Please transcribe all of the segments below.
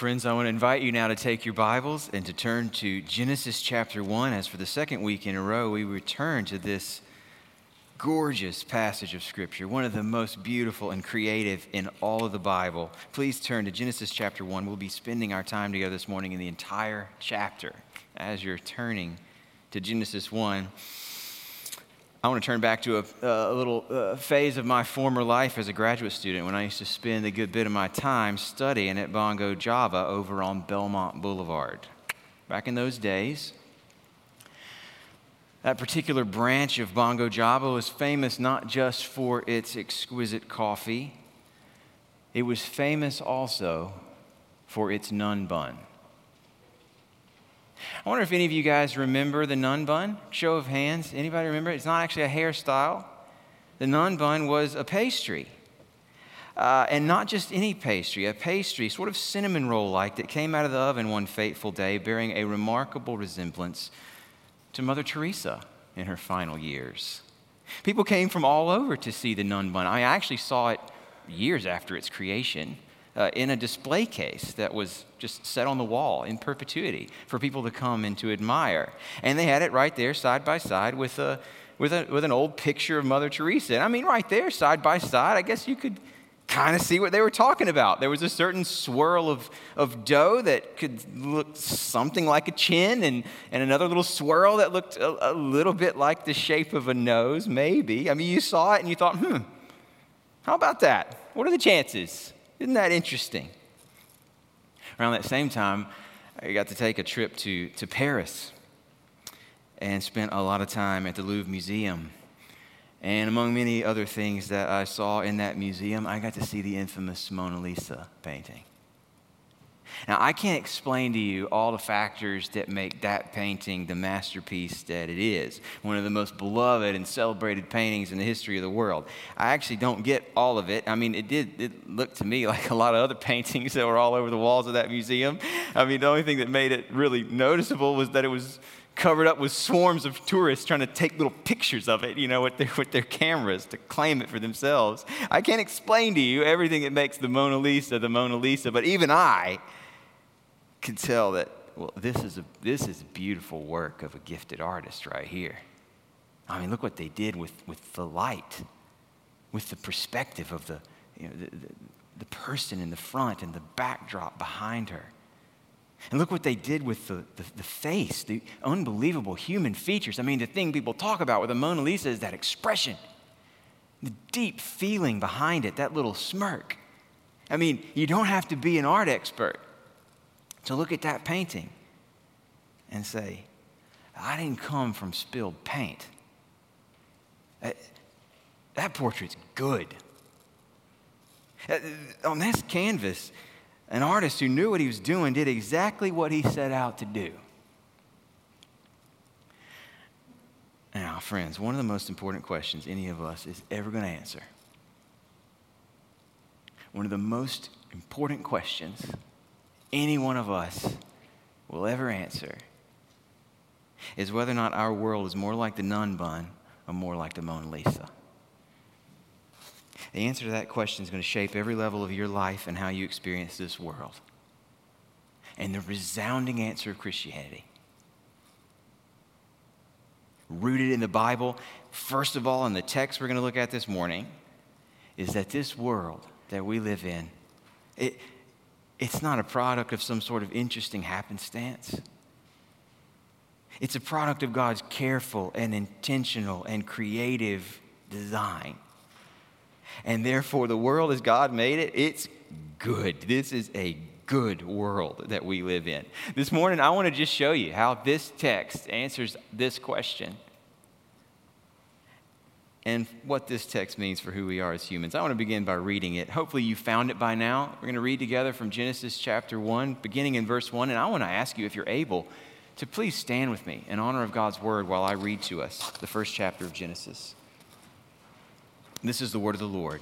Friends, I want to invite you now to take your Bibles and to turn to Genesis chapter 1. As for the second week in a row, we return to this gorgeous passage of Scripture, one of the most beautiful and creative in all of the Bible. Please turn to Genesis chapter 1. We'll be spending our time together this morning in the entire chapter. As you're turning to Genesis 1, I want to turn back to a, a little uh, phase of my former life as a graduate student when I used to spend a good bit of my time studying at Bongo Java over on Belmont Boulevard. Back in those days, that particular branch of Bongo Java was famous not just for its exquisite coffee, it was famous also for its nun bun. I wonder if any of you guys remember the nun bun? Show of hands. Anybody remember? It's not actually a hairstyle. The nun bun was a pastry. Uh, and not just any pastry, a pastry, sort of cinnamon roll like, that came out of the oven one fateful day, bearing a remarkable resemblance to Mother Teresa in her final years. People came from all over to see the nun bun. I actually saw it years after its creation uh, in a display case that was just set on the wall in perpetuity for people to come and to admire. And they had it right there side by side with, a, with, a, with an old picture of Mother Teresa. And I mean, right there, side by side, I guess you could kind of see what they were talking about. There was a certain swirl of, of dough that could look something like a chin, and, and another little swirl that looked a, a little bit like the shape of a nose, maybe. I mean, you saw it and you thought, hmm, how about that? What are the chances? Isn't that interesting? Around that same time, I got to take a trip to, to Paris and spent a lot of time at the Louvre Museum. And among many other things that I saw in that museum, I got to see the infamous Mona Lisa painting. Now, I can't explain to you all the factors that make that painting the masterpiece that it is, one of the most beloved and celebrated paintings in the history of the world. I actually don't get all of it. I mean, it did it looked to me like a lot of other paintings that were all over the walls of that museum. I mean, the only thing that made it really noticeable was that it was covered up with swarms of tourists trying to take little pictures of it, you know, with their, with their cameras to claim it for themselves. I can't explain to you everything that makes the Mona Lisa the Mona Lisa, but even I can tell that, well, this is, a, this is beautiful work of a gifted artist right here. I mean, look what they did with, with the light, with the perspective of the, you know, the, the, the person in the front and the backdrop behind her. And look what they did with the, the, the, face, the unbelievable human features. I mean, the thing people talk about with the Mona Lisa is that expression, the deep feeling behind it, that little smirk. I mean, you don't have to be an art expert to look at that painting and say, I didn't come from spilled paint. That, that portrait's good. Uh, on this canvas, an artist who knew what he was doing did exactly what he set out to do. Now, friends, one of the most important questions any of us is ever going to answer. One of the most important questions any one of us will ever answer is whether or not our world is more like the nun bun or more like the Mona Lisa. The answer to that question is going to shape every level of your life and how you experience this world. And the resounding answer of Christianity, rooted in the Bible, first of all, in the text we're going to look at this morning, is that this world that we live in, it, it's not a product of some sort of interesting happenstance. It's a product of God's careful and intentional and creative design. And therefore, the world as God made it, it's good. This is a good world that we live in. This morning, I want to just show you how this text answers this question and what this text means for who we are as humans. I want to begin by reading it. Hopefully, you found it by now. We're going to read together from Genesis chapter 1, beginning in verse 1. And I want to ask you, if you're able, to please stand with me in honor of God's word while I read to us the first chapter of Genesis. This is the word of the Lord.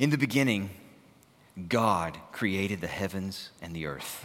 In the beginning, God created the heavens and the earth.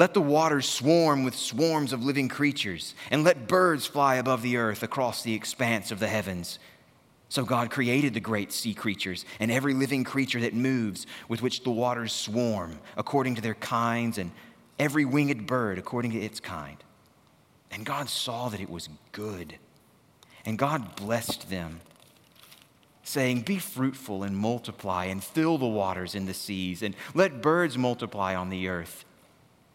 Let the waters swarm with swarms of living creatures, and let birds fly above the earth across the expanse of the heavens. So God created the great sea creatures and every living creature that moves, with which the waters swarm, according to their kinds, and every winged bird according to its kind. And God saw that it was good. And God blessed them, saying, Be fruitful and multiply, and fill the waters in the seas, and let birds multiply on the earth.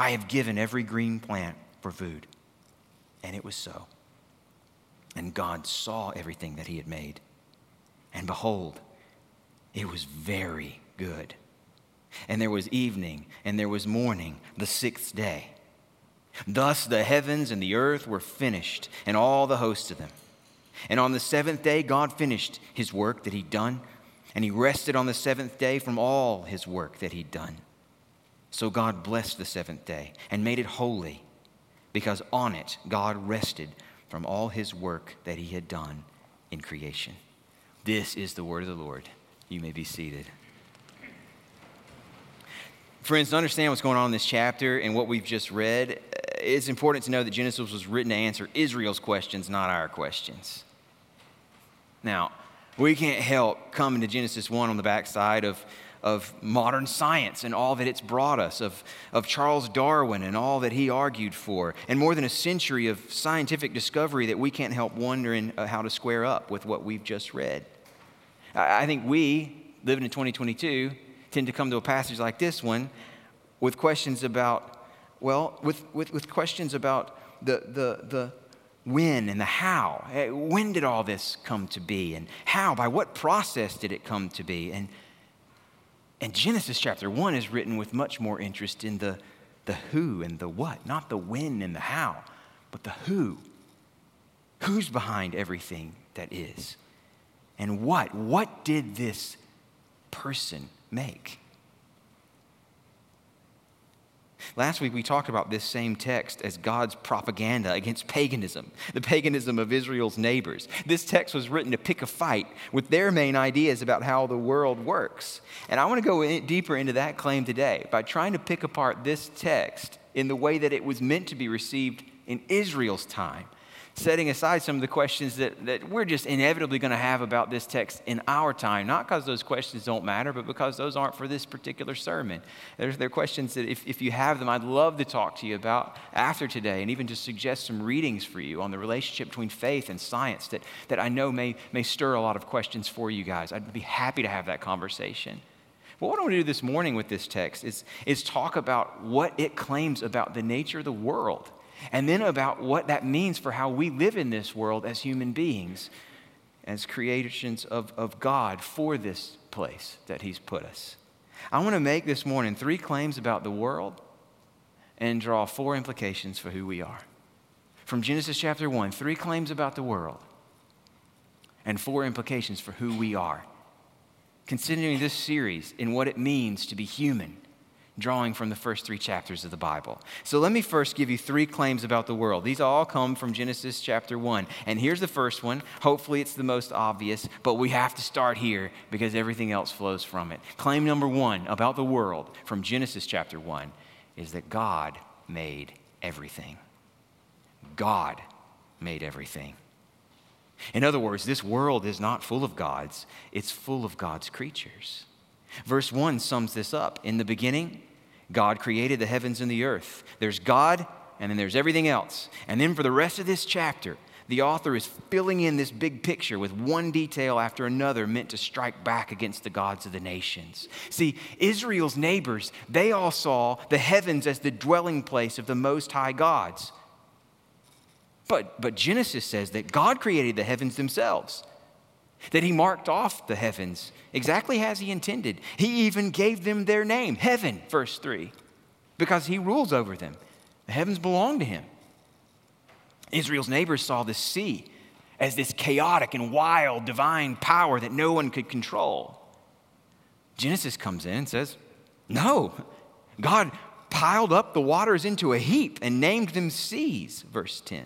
I have given every green plant for food. And it was so. And God saw everything that he had made. And behold, it was very good. And there was evening and there was morning the sixth day. Thus the heavens and the earth were finished, and all the hosts of them. And on the seventh day, God finished his work that he'd done, and he rested on the seventh day from all his work that he'd done. So God blessed the seventh day and made it holy, because on it God rested from all his work that he had done in creation. This is the word of the Lord. You may be seated. Friends, to understand what's going on in this chapter and what we've just read, uh, it's important to know that Genesis was written to answer Israel's questions, not our questions. Now, we can't help coming to Genesis 1 on the backside of of modern science and all that it's brought us, of, of Charles Darwin and all that he argued for, and more than a century of scientific discovery that we can't help wondering uh, how to square up with what we've just read. I, think we, living in 2022, tend to come to a passage like this one with questions about, well, with, with, with questions about the, the, the, when and the how. When did all this come to be? And how? By what process did it come to be? And, and Genesis chapter 1 is written with much more interest in the, the who and the what, not the when and the how, but the who. Who's behind everything that is? And what? What did this person make? Last week we talked about this same text as God's propaganda against paganism, the paganism of Israel's neighbors. This text was written to pick a fight with their main ideas about how the world works. And I want to go in deeper into that claim today by trying to pick apart this text in the way that it was meant to be received in Israel's time setting aside some of the questions that, that we're just inevitably going to have about this text in our time, not because those questions don't matter, but because those aren't for this particular sermon. There's, there are questions that, if, if you have them, I'd love to talk to you about after today and even to suggest some readings for you on the relationship between faith and science that, that I know may, may stir a lot of questions for you guys. I'd be happy to have that conversation. But what I want to do this morning with this text is, is talk about what it claims about the nature of the world and then about what that means for how we live in this world as human beings, as creations of, of God for this place that He's put us. I want to make this morning three claims about the world and draw four implications for who we are. From Genesis chapter 1, three claims about the world and four implications for who we are. Considering this series in what it means to be human drawing from the first three chapters of the Bible. So let me first give you three claims about the world. These all come from Genesis chapter 1. And here's the first one. Hopefully, it's the most obvious, but we have to start here because everything else flows from it. Claim number one about the world from Genesis chapter 1 is that God made everything. God made everything. In other words, this world is not full of gods, it's full of God's creatures. Verse 1 sums this up. In the beginning, God created the heavens and the earth. There's God, and then there's everything else. And then for the rest of this chapter, the author is filling in this big picture with one detail after another meant to strike back against the gods of the nations. See, Israel's neighbors, they all saw the heavens as the dwelling place of the Most High gods. But, but Genesis says that God created the heavens themselves that he marked off the heavens exactly as he intended. He even gave them their name, heaven, verse 3, because he rules over them. The heavens belong to him. Israel's neighbors saw the sea as this chaotic and wild divine power that no one could control. Genesis comes in and says, No, God piled up the waters into a heap and named them seas, verse 10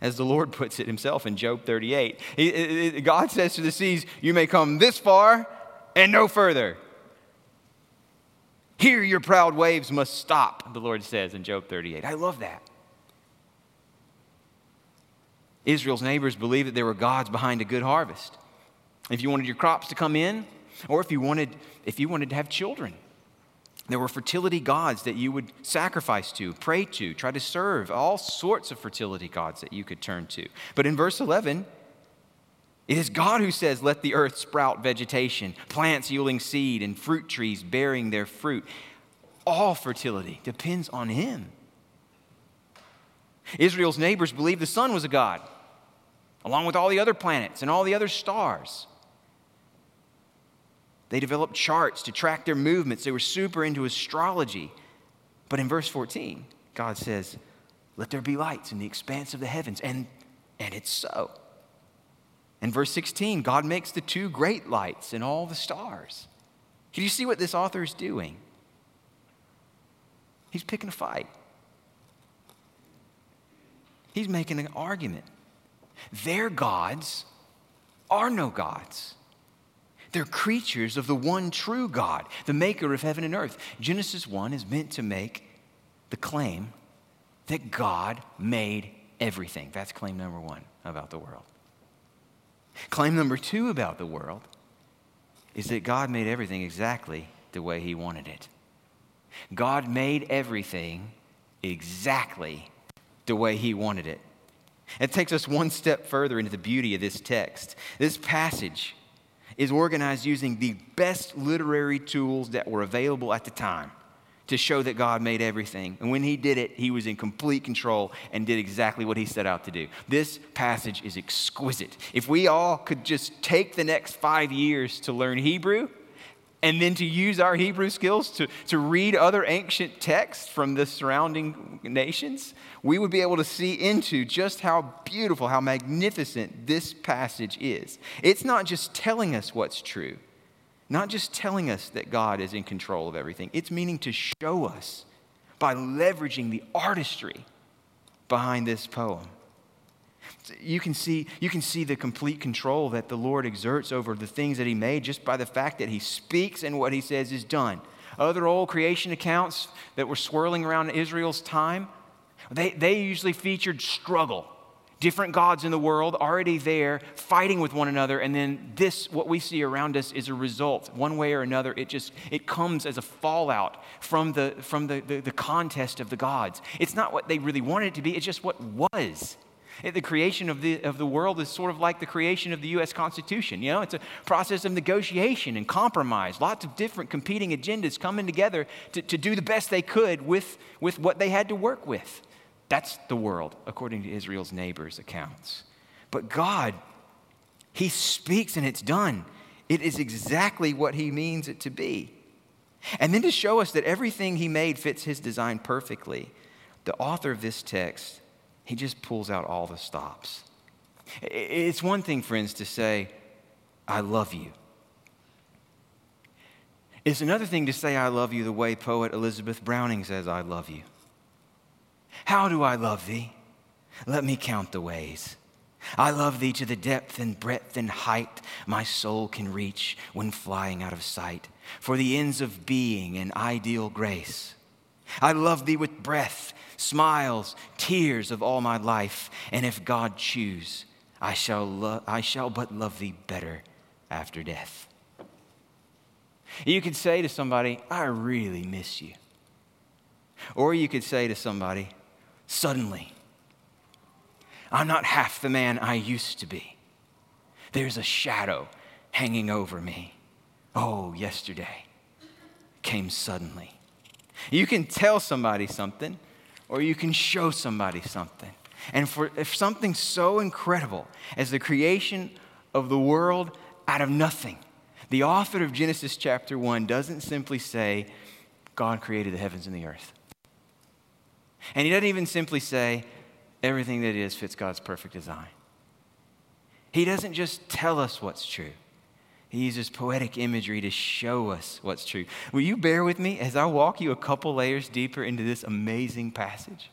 as the Lord puts it himself in Job 38. He, God says to the seas, You may come this far and no further. Here your proud waves must stop, the Lord says in Job 38. I love that. Israel's neighbors believed that there were gods behind a good harvest. If you wanted your crops to come in, or if you wanted, if you wanted to have children, there were fertility gods that you would sacrifice to, pray to, try to serve, all sorts of fertility gods that you could turn to. But in verse 11, it is God who says, Let the earth sprout vegetation, plants yielding seed, and fruit trees bearing their fruit. All fertility depends on Him. Israel's neighbors believed the sun was a god, along with all the other planets and all the other stars. They developed charts to track their movements. They were super into astrology. But in verse 14, God says, Let there be lights in the expanse of the heavens. And, and it's so. In verse 16, God makes the two great lights and all the stars. Can you see what this author is doing? He's picking a fight. He's making an argument. Their gods are no gods. They're creatures of the one true God, the maker of heaven and earth. Genesis 1 is meant to make the claim that God made everything. That's claim number one about the world. Claim number two about the world is that God made everything exactly the way He wanted it. God made everything exactly the way He wanted it. It takes us one step further into the beauty of this text. This passage is organized using the best literary tools that were available at the time to show that God made everything. And when He did it, He was in complete control and did exactly what He set out to do. This passage is exquisite. If we all could just take the next five years to learn Hebrew, and then to use our Hebrew skills to, to read other ancient texts from the surrounding nations, we would be able to see into just how beautiful, how magnificent this passage is. It's not just telling us what's true, not just telling us that God is in control of everything, it's meaning to show us by leveraging the artistry behind this poem. You can, see, you can see the complete control that the Lord exerts over the things that He made just by the fact that He speaks and what He says is done. Other old creation accounts that were swirling around Israel's time, they, they usually featured struggle. Different gods in the world already there fighting with one another, and then this, what we see around us, is a result. One way or another, it just it comes as a fallout from the from the, the, the contest of the gods. It's not what they really wanted it to be, it's just what was. The creation of the, of the world is sort of like the creation of the U.S. Constitution. You know, it's a process of negotiation and compromise, lots of different competing agendas coming together to, to do the best they could with, with what they had to work with. That's the world, according to Israel's neighbors' accounts. But God, He speaks and it's done. It is exactly what He means it to be. And then to show us that everything He made fits His design perfectly, the author of this text he just pulls out all the stops. It's one thing, friends, to say, I love you. It's another thing to say, I love you the way poet Elizabeth Browning says, I love you. How do I love thee? Let me count the ways. I love thee to the depth and breadth and height my soul can reach when flying out of sight, for the ends of being and ideal grace. I love thee with breath smiles, tears of all my life. And if God choose, I shall, lo- I shall but love thee better after death. You could say to somebody, I really miss you. Or you could say to somebody, suddenly, I'm not half the man I used to be. There's a shadow hanging over me. Oh, yesterday came suddenly. You can tell somebody something, or you can show somebody something. And for if something so incredible as the creation of the world out of nothing, the author of Genesis chapter 1 doesn't simply say, God created the heavens and the earth. And he doesn't even simply say, everything that is fits God's perfect design. He doesn't just tell us what's true. He uses poetic imagery to show us what's true. Will you bear with me as I walk you a couple layers deeper into this amazing passage?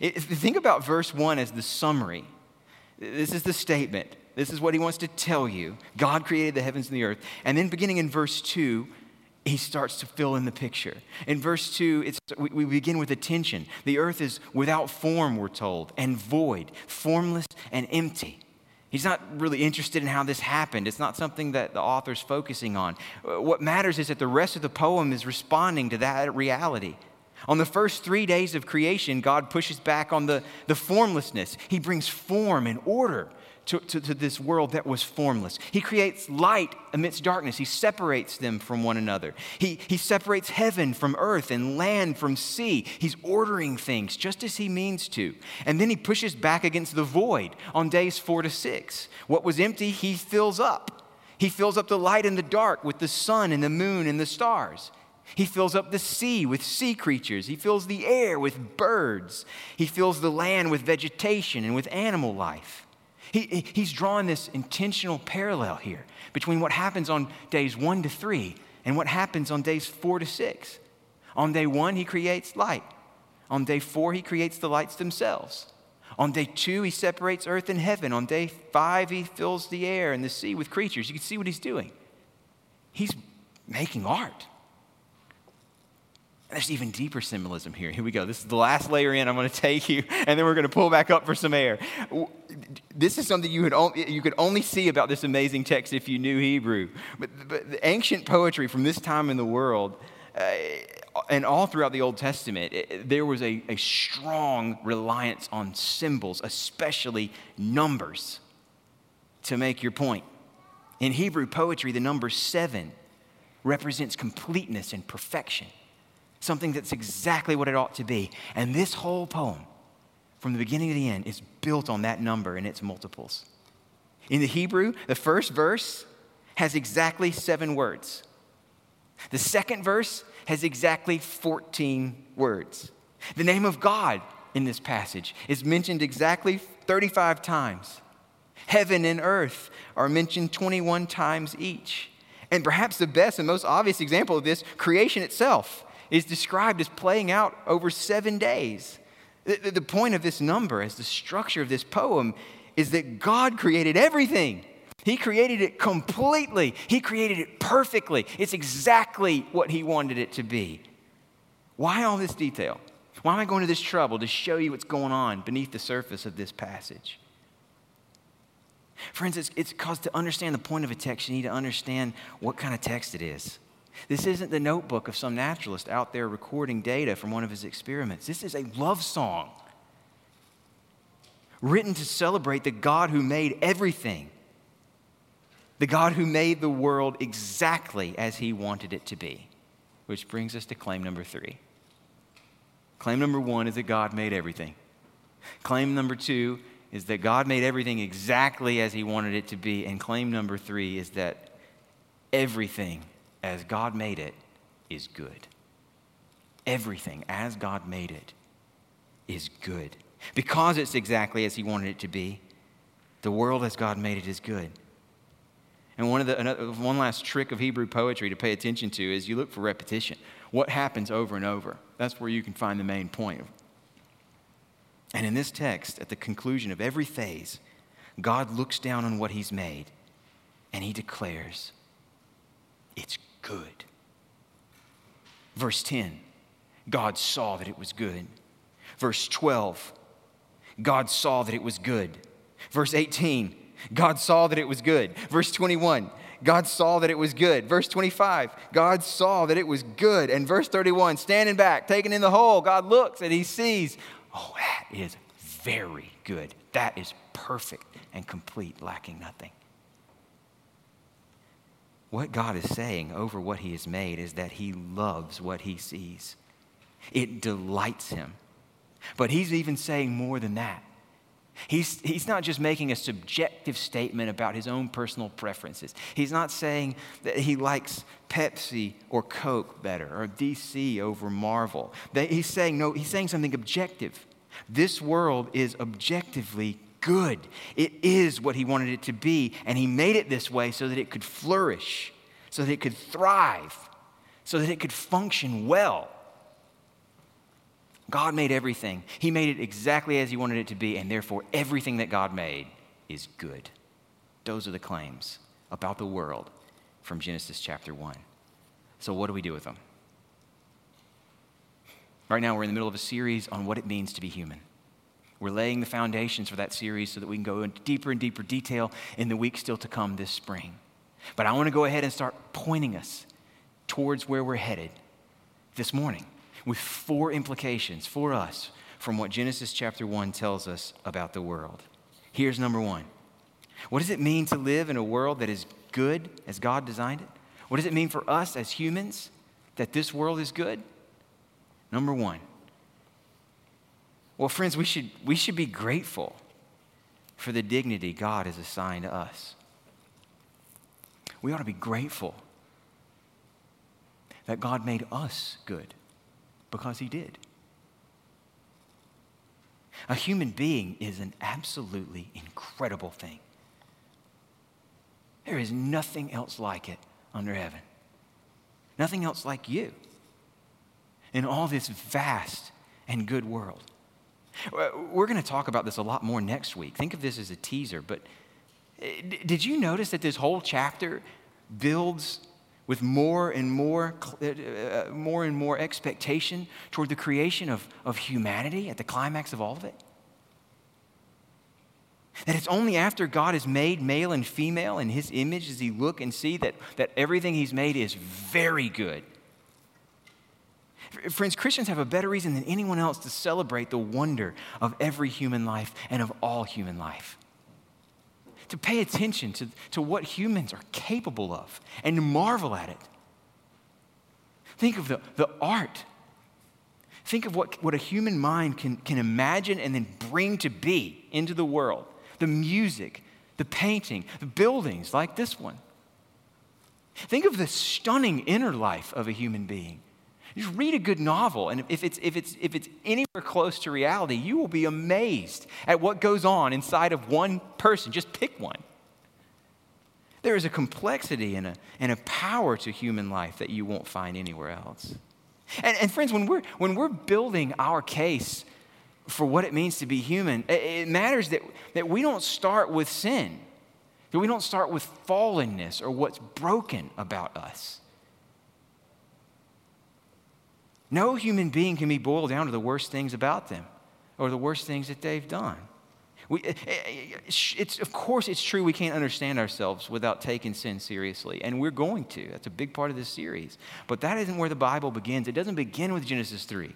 think about verse 1 as the summary. This is the statement. This is what he wants to tell you. God created the heavens and the earth. And then beginning in verse 2, he starts to fill in the picture. In verse 2, it's, we, we begin with attention. The earth is without form, we're told, and void, formless and empty. He's not really interested in how this happened. It's not something that the author's focusing on. What matters is that the rest of the poem is responding to that reality. On the first three days of creation, God pushes back on the, the formlessness. He brings form and order to, to, to, this world that was formless. He creates light amidst darkness. He separates them from one another. He, he separates heaven from earth and land from sea. He's ordering things just as he means to. And then he pushes back against the void on days four to six. What was empty, he fills up. He fills up the light and the dark with the sun and the moon and the stars. He fills up the sea with sea creatures. He fills the air with birds. He fills the land with vegetation and with animal life. He, he's drawing this intentional parallel here between what happens on days one to three and what happens on days four to six. On day one, he creates light. On day four, he creates the lights themselves. On day two, he separates earth and heaven. On day five, he fills the air and the sea with creatures. You can see what he's doing. He's making art. There's even deeper symbolism here. Here we go. This is the last layer in. I'm going to take you, and then we're going to pull back up for some air. This is something you, had only, you could only see about this amazing text if you knew Hebrew. But, but the ancient poetry from this time in the world, uh, and all throughout the Old Testament, it, there was a, a strong reliance on symbols, especially numbers, to make your point. In Hebrew poetry, the number seven represents completeness and perfection something that's exactly what it ought to be. And this whole poem, from the beginning to the end, is built on that number and its multiples. In the Hebrew, the first verse has exactly seven words. The second verse has exactly 14 words. The name of God in this passage is mentioned exactly 35 times. Heaven and earth are mentioned 21 times each. And perhaps the best and most obvious example of this, creation itself is described as playing out over seven days. The, the point of this number, as the structure of this poem, is that God created everything. He created it completely. He created it perfectly. It's exactly what He wanted it to be. Why all this detail? Why am I going to this trouble to show you what's going on beneath the surface of this passage? Friends, it's because to understand the point of a text, you need to understand what kind of text it is. This isn't the notebook of some naturalist out there recording data from one of his experiments. This is a love song written to celebrate the God who made everything, the God who made the world exactly as he wanted it to be. Which brings us to claim number three. Claim number one is that God made everything. Claim number two is that God made everything exactly as he wanted it to be. And claim number three is that everything as God made it is good. Everything as God made it is good. Because it's exactly as He wanted it to be, the world as God made it is good. And one, of the, another, one last trick of Hebrew poetry to pay attention to is you look for repetition. What happens over and over? That's where you can find the main point. And in this text, at the conclusion of every phase, God looks down on what He's made and He declares, It's good. Verse 10, God saw that it was good. Verse 12, God saw that it was good. Verse 18, God saw that it was good. Verse 21, God saw that it was good. Verse 25, God saw that it was good. And verse 31, standing back, taking in the whole, God looks and he sees, oh, that is very good. That is perfect and complete, lacking nothing. What God is saying over what He has made is that He loves what He sees, it delights Him. But He's even saying more than that. He's, he's not just making a subjective statement about his own personal preferences. He's not saying that he likes Pepsi or Coke better or DC over Marvel. He's saying, no, he's saying something objective. This world is objectively good. It is what he wanted it to be, and he made it this way so that it could flourish, so that it could thrive, so that it could function well. God made everything. He made it exactly as he wanted it to be, and therefore everything that God made is good. Those are the claims about the world from Genesis chapter 1. So, what do we do with them? Right now, we're in the middle of a series on what it means to be human. We're laying the foundations for that series so that we can go into deeper and deeper detail in the weeks still to come this spring. But I want to go ahead and start pointing us towards where we're headed this morning with four implications for us from what Genesis chapter 1 tells us about the world. Here's number one What does it mean to live in a world that is good as God designed it? What does it mean for us as humans that this world is good? Number one, well, friends, we should, we should be grateful for the dignity God has assigned to us. We ought to be grateful that God made us good because He did. A human being is an absolutely incredible thing. There is nothing else like it under heaven. Nothing else like you in all this vast and good world. We're going to talk about this a lot more next week. Think of this as a teaser, but eh, did you notice that this whole chapter builds with more and more, uh, more and more expectation toward the creation of, of humanity at the climax of all of it? That it's only after God has made male and female in his image does he look and see that, that everything he's made is very good. Friends, Christians have a better reason than anyone else to celebrate the wonder of every human life and of all human life. To pay attention to, to what humans are capable of and to marvel at it. Think of the, the art. Think of what, what a human mind can, can imagine and then bring to be into the world the music, the painting, the buildings like this one. Think of the stunning inner life of a human being. Just read a good novel, and if it's, if, it's, if it's anywhere close to reality, you will be amazed at what goes on inside of one person. Just pick one. There is a complexity and a, and a power to human life that you won't find anywhere else. And, and friends, when we're, when we're building our case for what it means to be human, it matters that, that we don't start with sin, that we don't start with fallenness or what's broken about us. No human being can be boiled down to the worst things about them or the worst things that they've done. We, eh, eh, it's, of course, it's true we can't understand ourselves without taking sin seriously, and we're going to. That's a big part of this series. But that isn't where the Bible begins. It doesn't begin with Genesis 3.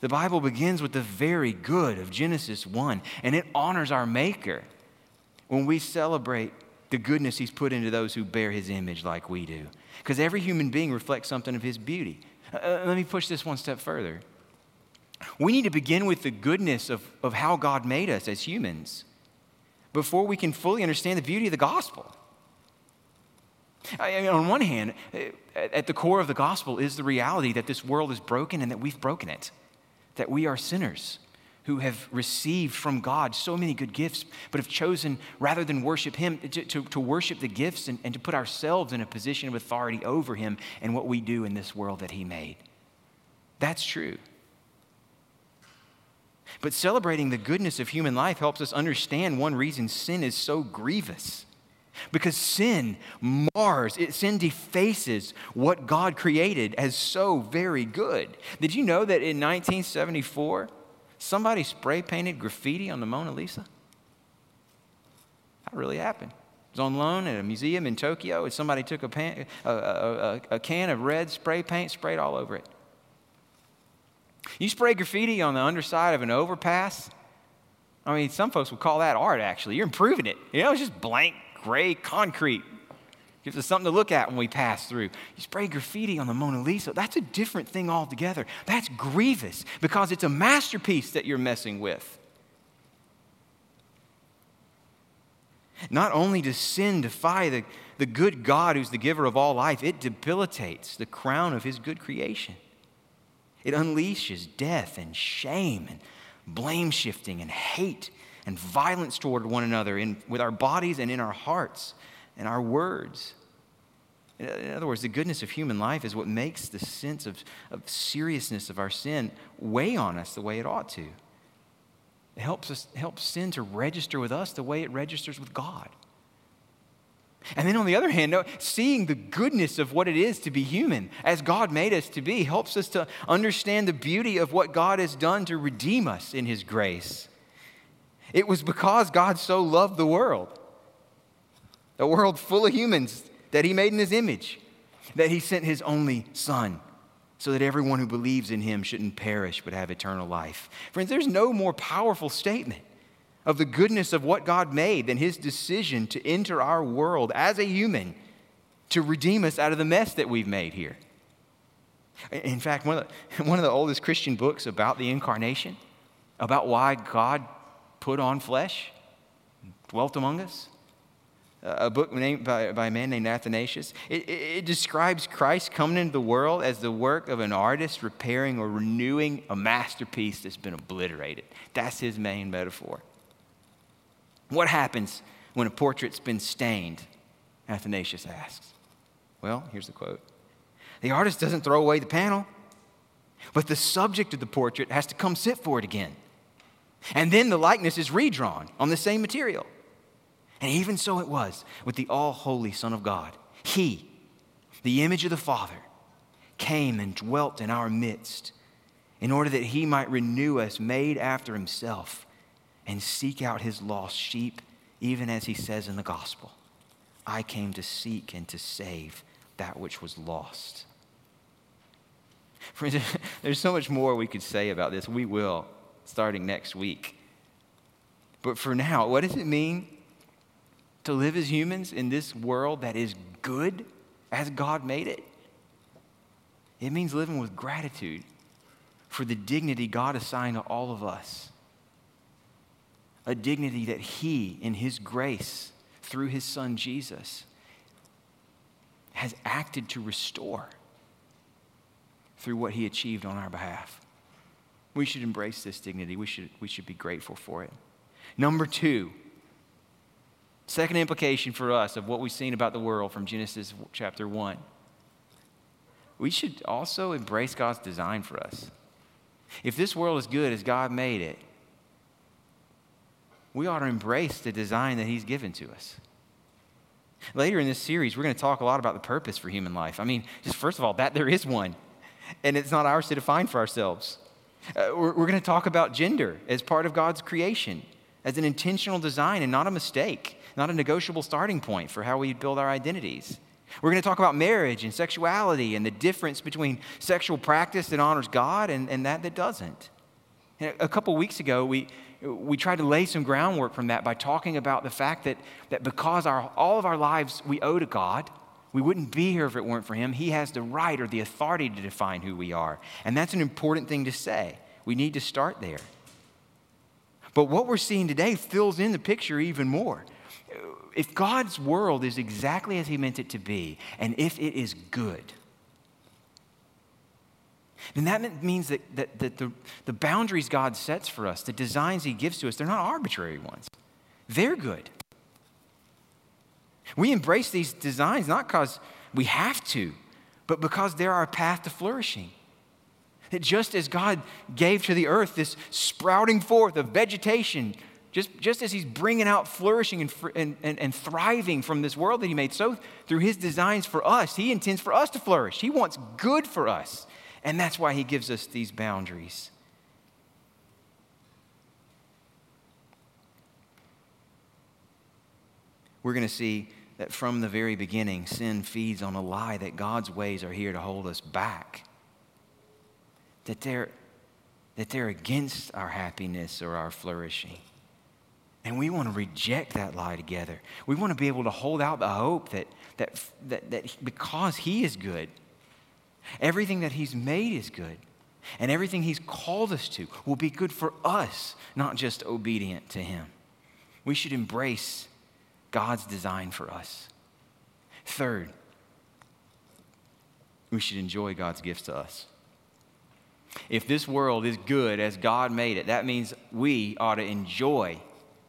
The Bible begins with the very good of Genesis 1, and it honors our Maker when we celebrate the goodness He's put into those who bear His image like we do. Because every human being reflects something of His beauty. Uh, uh, let me push this one step further. We need to begin with the goodness of, of how God made us as humans before we can fully understand the beauty of the gospel. I mean, on one hand, uh, at the core of the gospel is the reality that this world is broken and that we've broken it that we are sinners who have received from God so many good gifts, but have chosen, rather than worship Him, to, to, to, worship the gifts and, and to put ourselves in a position of authority over Him and what we do in this world that He made. That's true. But celebrating the goodness of human life helps us understand one reason sin is so grievous. Because sin mars, it, sin defaces what God created as so very good. Did you know that in 1974, somebody spray painted graffiti on the Mona Lisa? That really happened. It was on loan at a museum in Tokyo, and somebody took a, pan, a, a, a can of red spray paint, sprayed all over it. You spray graffiti on the underside of an overpass, I mean, some folks would call that art, actually. You're improving it. You know, it's just blank gray concrete. Gives us something to look at when we pass through. You spray graffiti on the Mona Lisa, that's a different thing altogether. That's grievous because it's a masterpiece that you're messing with. Not only does sin defy the, the good God who's the giver of all life, it debilitates the crown of his good creation. It unleashes death and shame and blame shifting and hate and violence toward one another in, with our bodies and in our hearts and our words. In other words, the goodness of human life is what makes the sense of, of seriousness of our sin weigh on us the way it ought to. It helps, us, helps sin to register with us the way it registers with God. And then on the other hand, seeing the goodness of what it is to be human as God made us to be helps us to understand the beauty of what God has done to redeem us in His grace. It was because God so loved the world, a world full of humans that He made in His image, that He sent His only Son so that everyone who believes in Him shouldn't perish but have eternal life. Friends, there's no more powerful statement of the goodness of what God made than His decision to enter our world as a human to redeem us out of the mess that we've made here. In fact, one of the, one of the oldest Christian books about the incarnation, about why God put on flesh, dwelt among us. A book named by, by a man named Athanasius. It, it, it describes Christ coming into the world as the work of an artist repairing or renewing a masterpiece that's been obliterated. That's his main metaphor. What happens when a portrait's been stained? Athanasius asks. Well, here's the quote The artist doesn't throw away the panel, but the subject of the portrait has to come sit for it again. And then the likeness is redrawn on the same material. And even so it was with the all holy Son of God. He, the image of the Father, came and dwelt in our midst in order that he might renew us, made after himself, and seek out his lost sheep, even as he says in the gospel I came to seek and to save that which was lost. Friends, there's so much more we could say about this. We will, starting next week. But for now, what does it mean to live as humans in this world that is good as God made it? It means living with gratitude for the dignity God assigned to all of us. A dignity that He, in His grace, through His Son Jesus, has acted to restore through what He achieved on our behalf. We should embrace this dignity. We should, we should be grateful for it. Number two, second implication for us of what we've seen about the world from Genesis chapter 1. We should also embrace God's design for us. If this world is good as God made it, we ought to embrace the design that He's given to us. Later in this series, we're going to talk a lot about the purpose for human life. I mean, just first of all, that there is one, and it's not ours to define for ourselves. Uh, we're, we're going to talk about gender as part of God's creation, as an intentional design and not a mistake, not a negotiable starting point for how we build our identities. We're going to talk about marriage and sexuality and the difference between sexual practice that honors God and, and that that doesn't. And a couple weeks ago, we, we tried to lay some groundwork from that by talking about the fact that, that because our, all of our lives we owe to God, we wouldn't be here if it weren't for Him. He has the right or the authority to define who we are. And that's an important thing to say. We need to start there. But what we're seeing today fills in the picture even more if God's world is exactly as He meant it to be, and if it is good, then that means that, that, that the, the boundaries God sets for us, the designs He gives to us, they're not arbitrary ones. They're good. We embrace these designs not because we have to, but because they're our path to flourishing. That just as God gave to the earth this sprouting forth of vegetation just, just as he's bringing out flourishing and, and, and, thriving from this world that he made, so through his designs for us, he intends for us to flourish. He wants good for us. And that's why he gives us these boundaries. We're going to see that from the very beginning, sin feeds on a lie that God's ways are here to hold us back, that they're, that they're against our happiness or our flourishing. And we want to reject that lie together. We want to be able to hold out the hope that, that, that, that because He is good, everything that He's made is good, and everything He's called us to will be good for us, not just obedient to Him. We should embrace God's design for us. Third, we should enjoy God's gifts to us. If this world is good as God made it, that means we ought to enjoy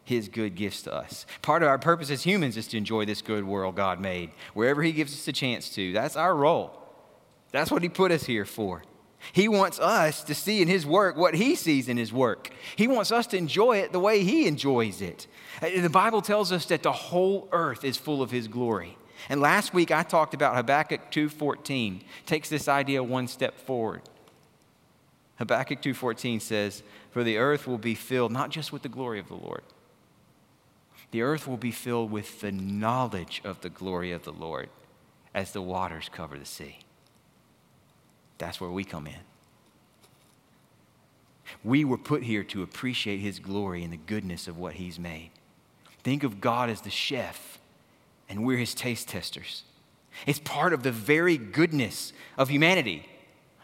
his good gifts to us. Part of our purpose as humans is to enjoy this good world God made, wherever he gives us a chance to. That's our role. That's what he put us here for. He wants us to see in his work what he sees in his work. He wants us to enjoy it the way he enjoys it. Uh, the Bible tells us that the whole earth is full of his glory. And last week I talked about Habakkuk 2:14. Takes this idea one step forward. Habakkuk 2:14 says, "For the earth will be filled not just with the glory of the Lord, the earth will be filled with the knowledge of the glory of the Lord as the waters cover the sea. That's where we come in. We were put here to appreciate His glory and the goodness of what He's made. Think of God as the chef, and we're His taste testers. It's part of the very goodness of humanity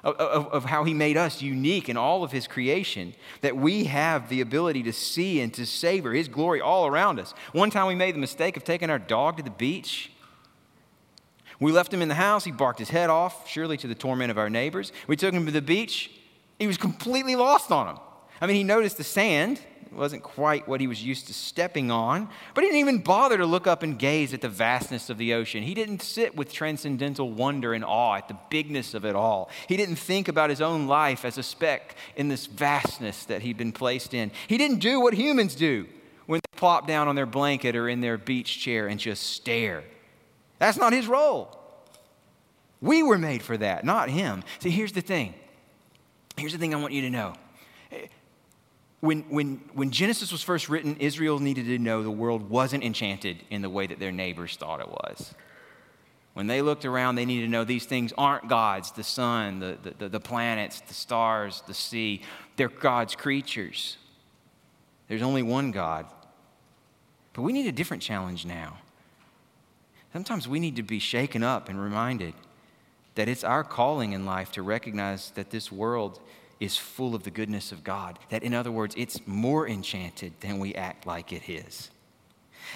of, of, how he made us unique in all of his creation, that we have the ability to see and to savor his glory all around us. One time we made the mistake of taking our dog to the beach. We left him in the house. He barked his head off, surely to the torment of our neighbors. We took him to the beach. He was completely lost on him. I mean, he noticed the sand, it wasn't quite what he was used to stepping on, but he didn't even bother to look up and gaze at the vastness of the ocean. He didn't sit with transcendental wonder and awe at the bigness of it all. He didn't think about his own life as a speck in this vastness that he'd been placed in. He didn't do what humans do when they plop down on their blanket or in their beach chair and just stare. That's not his role. We were made for that, not him. See, here's the thing. Here's the thing I want you to know. When, when, when Genesis was first written, Israel needed to know the world wasn't enchanted in the way that their neighbors thought it was. When they looked around, they needed to know these things aren't gods the sun, the, the, the planets, the stars, the sea. They're God's creatures. There's only one God. But we need a different challenge now. Sometimes we need to be shaken up and reminded that it's our calling in life to recognize that this world is full of the goodness of God. That, in other words, it's more enchanted than we act like it is.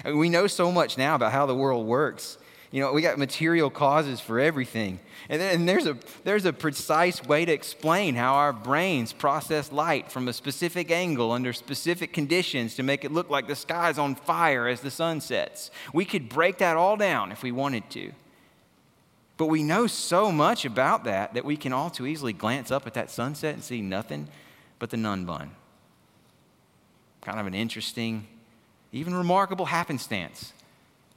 We know so much now about how the world works. You know, we got material causes for everything. And, then, and there's, a, there's a precise way to explain how our brains process light from a specific angle under specific conditions to make it look like the sky's on fire as the sun sets. We could break that all down if we wanted to. But we know so much about that that we can all too easily glance up at that sunset and see nothing but the nun bun. Kind of an interesting, even remarkable happenstance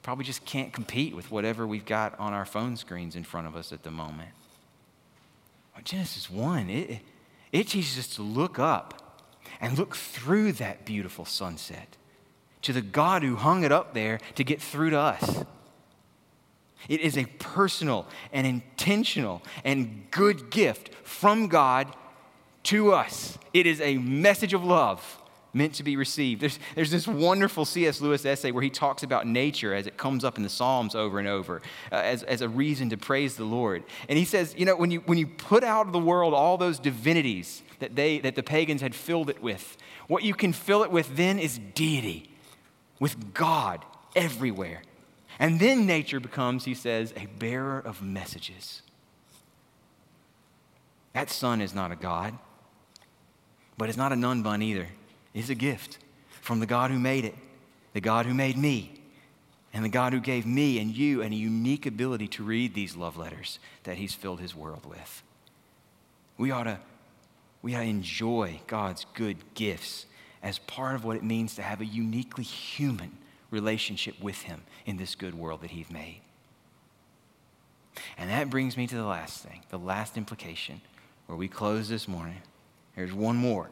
probably just can't compete with whatever we've got on our phone screens in front of us at the moment. Genesis 1, it, it teaches us to look up and look through that beautiful sunset to the God who hung it up there to get through to us. It is a personal and intentional and good gift from God to us. It is a message of love meant to be received. There's, there's this wonderful C.S. Lewis essay where he talks about nature as it comes up in the Psalms over and over uh, as, as a reason to praise the Lord. And he says, you know, when you, when you put out of the world all those divinities that, they, that the pagans had filled it with, what you can fill it with then is deity, with God everywhere. And then nature becomes, he says, a bearer of messages. That sun is not a God, but it's not a nun bun either It's a gift from the God who made it, the God who made me, and the God who gave me and you a unique ability to read these love letters that He's filled His world with. We ought to, we ought to enjoy God's good gifts as part of what it means to have a uniquely human relationship with Him in this good world that He's made. And that brings me to the last thing, the last implication, where we close this morning. There's one more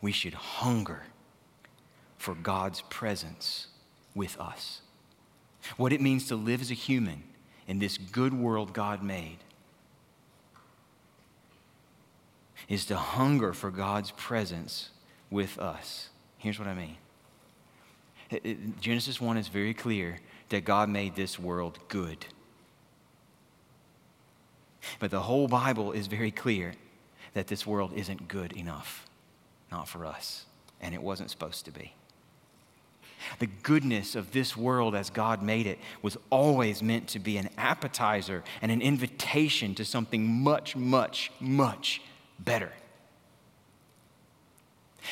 we should hunger for God's presence with us. What it means to live as a human in this good world God made is to hunger for God's presence with us. Here's what I mean Genesis 1 is very clear that God made this world good. But the whole Bible is very clear that this world isn't good enough not for us. And it wasn't supposed to be. The goodness of this world as God made it was always meant to be an appetizer and an invitation to something much, much, much better.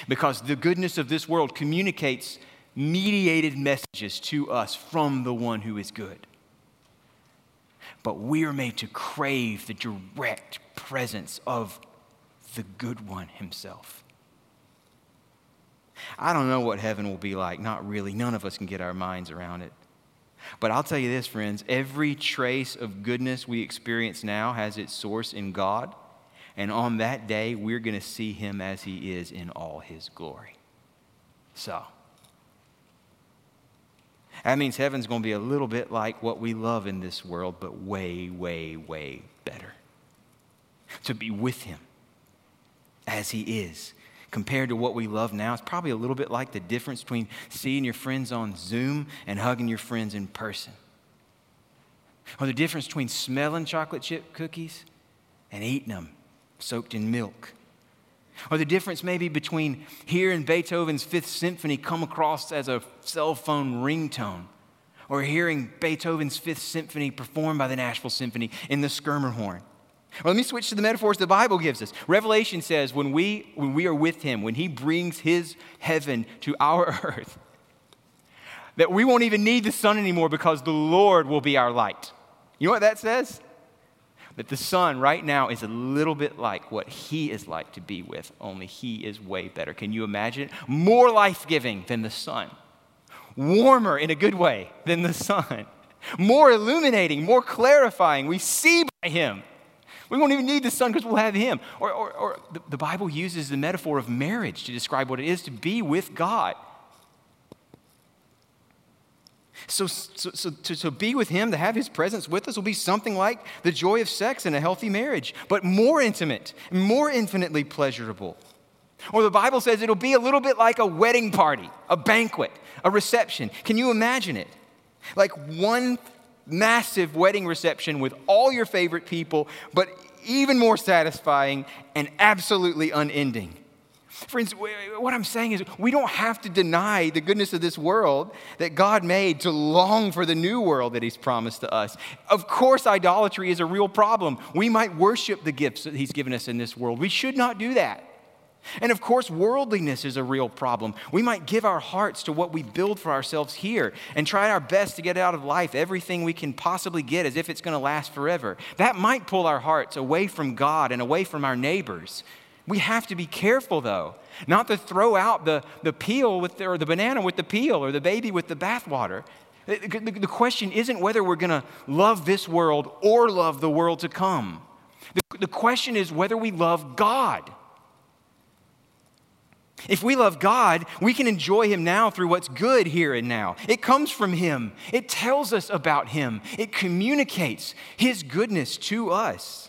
Because the goodness of this world communicates mediated messages to us from the one who is good. But we are made to crave the direct presence of the good one himself. I don't know what heaven will be like. Not really. None of us can get our minds around it. But I'll tell you this, friends every trace of goodness we experience now has its source in God. And on that day, we're going to see him as he is in all his glory. So, that means heaven's going to be a little bit like what we love in this world, but way, way, way better. To be with him as he is compared to what we love now, it's probably a little bit like the difference between seeing your friends on Zoom and hugging your friends in person. Or the difference between smelling chocolate chip cookies and eating them soaked in milk. Or the difference maybe between hearing Beethoven's Fifth Symphony come across as a cell phone ringtone or hearing Beethoven's Fifth Symphony performed by the Nashville Symphony in the Schermerhorn. Well, let me switch to the metaphors the Bible gives us. Revelation says when we, when we are with Him, when He brings His heaven to our earth, that we won't even need the sun anymore because the Lord will be our light. You know what that says? That the sun right now is a little bit like what He is like to be with, only He is way better. Can you imagine? More life giving than the sun, warmer in a good way than the sun more illuminating, more clarifying. We see by him. We won't even need the sun because we'll have him. Or, or, or the, the Bible uses the metaphor of marriage to describe what it is to be with God. So, so, so to, to be with Him, to have His presence with us, will be something like the joy of sex in a healthy marriage, but more intimate, more infinitely pleasurable. Or the Bible says it'll be a little bit like a wedding party, a banquet, a reception. Can you imagine it? Like one massive wedding reception with all your favorite people, but even more satisfying and absolutely unending. Friends, what I'm saying is we don't have to deny the goodness of this world that God made to long for the new world that He's promised to us. Of course, idolatry is a real problem. We might worship the gifts that He's given us in this world. We should not do that. And of course, worldliness is a real problem. We might give our hearts to what we build for ourselves here and try our best to get out of life everything we can possibly get as if it's going to last forever. That might pull our hearts away from God and away from our neighbors. We have to be careful, though, not to throw out the, the peel with the, or the banana with the peel or the baby with the bathwater. The, the, the question isn't whether we're going to love this world or love the world to come. The, the question is whether we love God. If we love God, we can enjoy Him now through what's good here and now. It comes from Him, it tells us about Him, it communicates His goodness to us.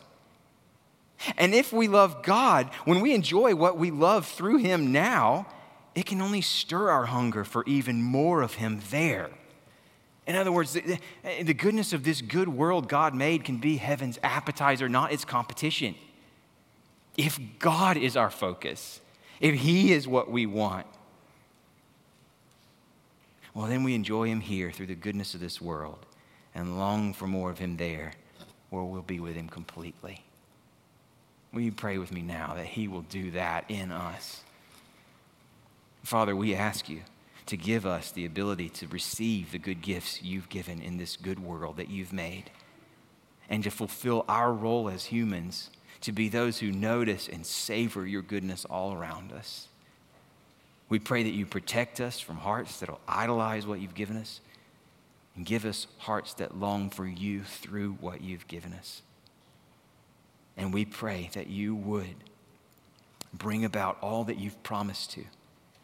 And if we love God, when we enjoy what we love through Him now, it can only stir our hunger for even more of Him there. In other words, the, the goodness of this good world God made can be heaven's appetizer, not its competition. If God is our focus, if He is what we want, well, then we enjoy Him here through the goodness of this world and long for more of Him there where we'll be with Him completely. Will you pray with me now that He will do that in us? Father, we ask you to give us the ability to receive the good gifts you've given in this good world that you've made and to fulfill our role as humans to be those who notice and savor your goodness all around us. We pray that you protect us from hearts that will idolize what you've given us and give us hearts that long for you through what you've given us. And we pray that you would bring about all that you've promised to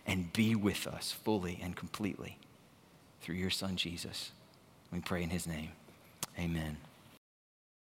and be with us fully and completely through your Son, Jesus. We pray in his name. Amen.